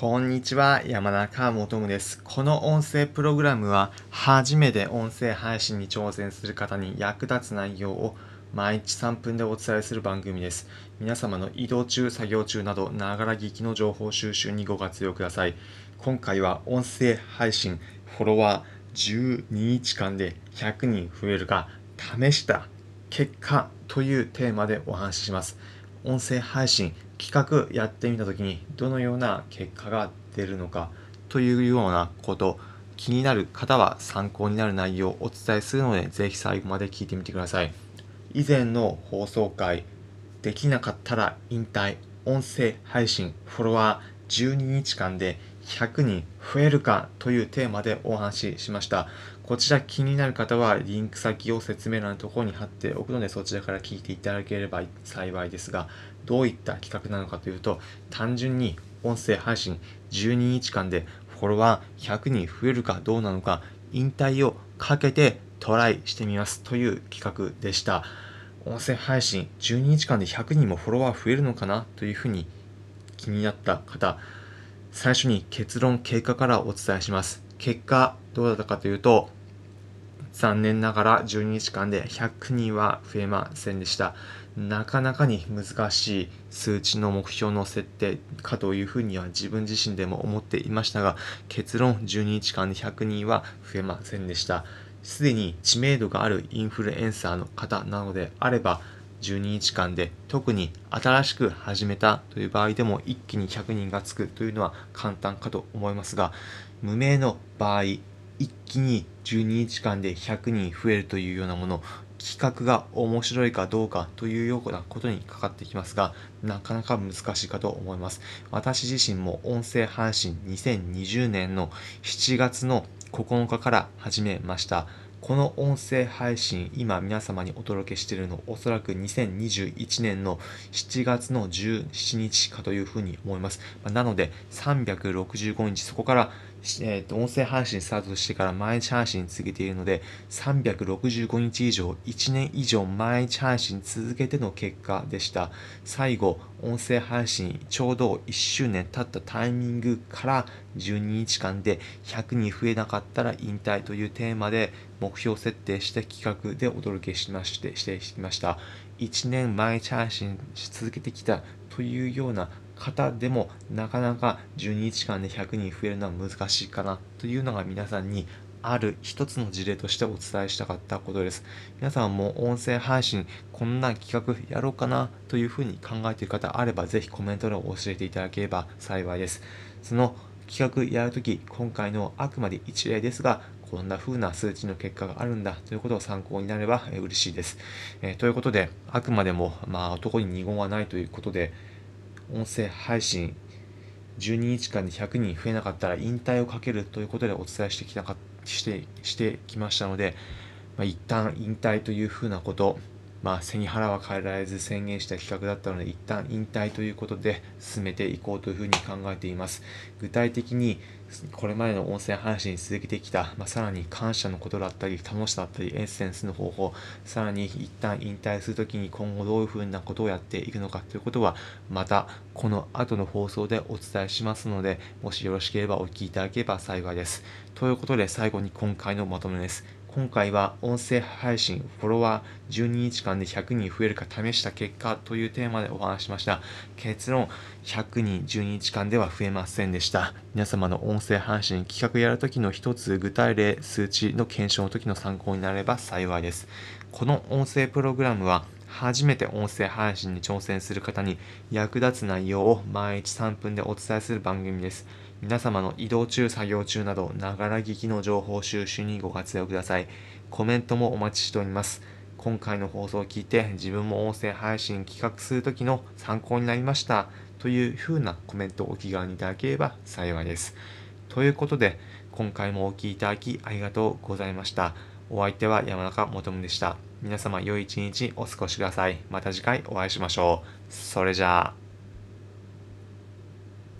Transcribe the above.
こんにちは、山中もとむです。この音声プログラムは、初めて音声配信に挑戦する方に役立つ内容を毎日3分でお伝えする番組です。皆様の移動中、作業中など、ながら聞きの情報収集にご活用ください。今回は音声配信、フォロワー12日間で100人増えるか、試した結果というテーマでお話しします。音声配信企画やってみた時にどのような結果が出るのかというようなこと気になる方は参考になる内容をお伝えするのでぜひ最後まで聞いてみてください以前の放送回できなかったら引退音声配信フォロワー12日間で100人増えるかというテーマでお話ししました。こちら気になる方はリンク先を説明欄のところに貼っておくのでそちらから聞いていただければ幸いですが、どういった企画なのかというと、単純に音声配信12日間でフォロワー100人増えるかどうなのか、引退をかけてトライしてみますという企画でした。音声配信12日間で100人もフォロワー増えるのかなというふうに気になった方、最初に結論、経過からお伝えします。結果、どうだったかというと、残念ながら12日間で100人は増えませんでした。なかなかに難しい数値の目標の設定かというふうには自分自身でも思っていましたが、結論12日間で100人は増えませんでした。すでに知名度があるインフルエンサーの方なのであれば、12日間で特に新しく始めたという場合でも一気に100人がつくというのは簡単かと思いますが無名の場合一気に12日間で100人増えるというようなもの企画が面白いかどうかというようなことにかかってきますが、なかなか難しいかと思います。私自身も音声配信2020年の7月の9日から始めました。この音声配信、今皆様にお届けしているの、おそらく2021年の7月の17日かというふうに思います。なので、365日、そこからえーと、音声配信スタートしてから毎日配信続けているので、365日以上、1年以上毎日配信続けての結果でした。最後、音声配信ちょうど1周年経ったタイミングから12日間で100人増えなかったら引退というテーマで目標設定した企画でお届けしまして、してきました。1年毎日配信し続けてきたというような方でもなかなか12日間で100人増えるのは難しいかなというのが皆さんにある一つの事例としてお伝えしたかったことです。皆さんも音声配信こんな企画やろうかなというふうに考えている方あればぜひコメントで教えていただければ幸いです。その企画やるとき今回のあくまで一例ですがこんな風な数値の結果があるんだということを参考になれば嬉しいです。えー、ということで、あくまでも、まあ、男に二言はないということで、音声配信12日間で100人増えなかったら引退をかけるということでお伝えしてきたかしてしてきましたので、まあ、一旦引退というふうなことまあ、背に腹は変えられず宣言した企画だったので、一旦引退ということで進めていこうというふうに考えています。具体的に、これまでの音声配信に続けてきた、まあ、さらに感謝のことだったり、楽しさだったり、エッセンスの方法、さらに一旦引退するときに今後どういうふうなことをやっていくのかということは、またこの後の放送でお伝えしますので、もしよろしければお聞きいただければ幸いです。ということで最後に今回のまとめです。今回は音声配信フォロワー12日間で100人増えるか試した結果というテーマでお話しました。結論、100人12日間では増えませんでした。皆様の音声配信企画やるときの一つ具体例、数値の検証の時の参考になれば幸いです。この音声プログラムは初めて音声配信に挑戦する方に役立つ内容を毎日3分でお伝えする番組です。皆様の移動中、作業中など、ながら聞きの情報収集にご活用ください。コメントもお待ちしております。今回の放送を聞いて自分も音声配信企画するときの参考になりましたという風なコメントをお気軽にいただければ幸いです。ということで、今回もお聴きいただきありがとうございました。お相手は山中もとむでした。皆様良い一日お過ごしください。また次回お会いしましょう。それじゃあ。